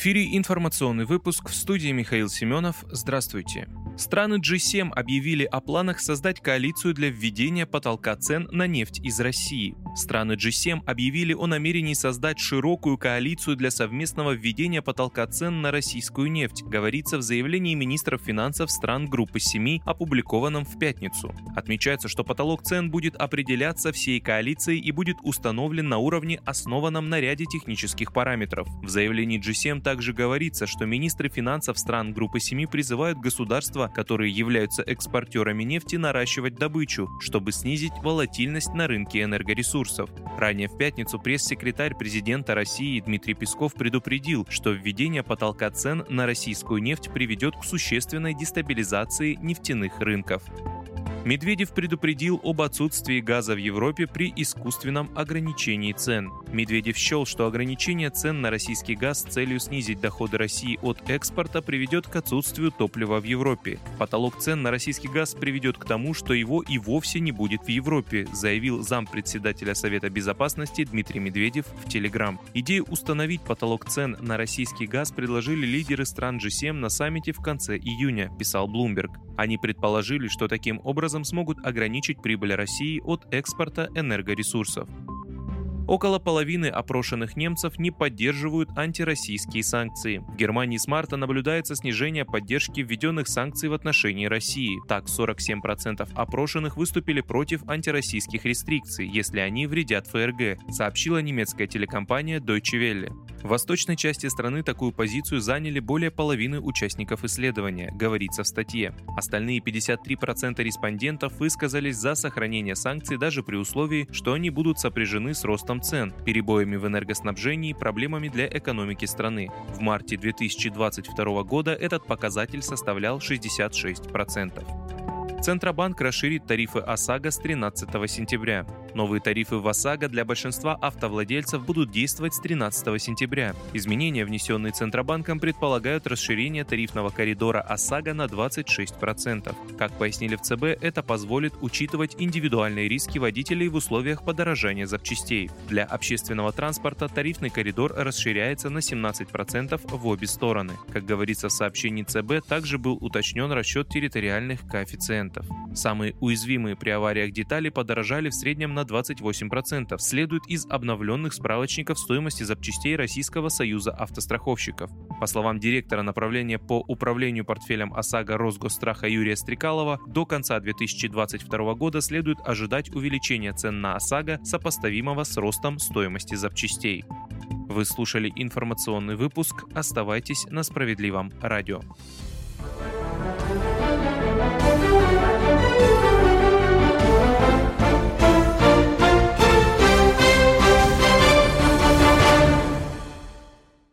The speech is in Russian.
Эфире информационный выпуск в студии Михаил Семенов. Здравствуйте. Страны G7 объявили о планах создать коалицию для введения потолка цен на нефть из России. Страны G7 объявили о намерении создать широкую коалицию для совместного введения потолка цен на российскую нефть, говорится в заявлении министров финансов стран Группы 7, опубликованном в пятницу. Отмечается, что потолок цен будет определяться всей коалицией и будет установлен на уровне, основанном на ряде технических параметров. В заявлении G7 также говорится, что министры финансов стран Группы 7 призывают государства которые являются экспортерами нефти, наращивать добычу, чтобы снизить волатильность на рынке энергоресурсов. Ранее в пятницу пресс-секретарь президента России Дмитрий Песков предупредил, что введение потолка цен на российскую нефть приведет к существенной дестабилизации нефтяных рынков. Медведев предупредил об отсутствии газа в Европе при искусственном ограничении цен. Медведев счел, что ограничение цен на российский газ с целью снизить доходы России от экспорта приведет к отсутствию топлива в Европе. Потолок цен на российский газ приведет к тому, что его и вовсе не будет в Европе, заявил зампредседателя Совета Безопасности Дмитрий Медведев в Телеграм. Идею установить потолок цен на российский газ предложили лидеры стран G7 на саммите в конце июня, писал Bloomberg. Они предположили, что таким образом смогут ограничить прибыль России от экспорта энергоресурсов. Около половины опрошенных немцев не поддерживают антироссийские санкции. В Германии с марта наблюдается снижение поддержки введенных санкций в отношении России. Так, 47% опрошенных выступили против антироссийских рестрикций, если они вредят ФРГ, сообщила немецкая телекомпания Deutsche Welle. В восточной части страны такую позицию заняли более половины участников исследования, говорится в статье. Остальные 53% респондентов высказались за сохранение санкций даже при условии, что они будут сопряжены с ростом цен, перебоями в энергоснабжении, проблемами для экономики страны. В марте 2022 года этот показатель составлял 66%. Центробанк расширит тарифы ОСАГО с 13 сентября. Новые тарифы в ОСАГО для большинства автовладельцев будут действовать с 13 сентября. Изменения, внесенные Центробанком, предполагают расширение тарифного коридора ОСАГО на 26%. Как пояснили в ЦБ, это позволит учитывать индивидуальные риски водителей в условиях подорожания запчастей. Для общественного транспорта тарифный коридор расширяется на 17% в обе стороны. Как говорится в сообщении ЦБ, также был уточнен расчет территориальных коэффициентов. Самые уязвимые при авариях детали подорожали в среднем на 28%, следует из обновленных справочников стоимости запчастей Российского союза автостраховщиков. По словам директора направления по управлению портфелем ОСАГО Росгосстраха Юрия Стрекалова, до конца 2022 года следует ожидать увеличения цен на ОСАГО, сопоставимого с ростом стоимости запчастей. Вы слушали информационный выпуск. Оставайтесь на справедливом радио.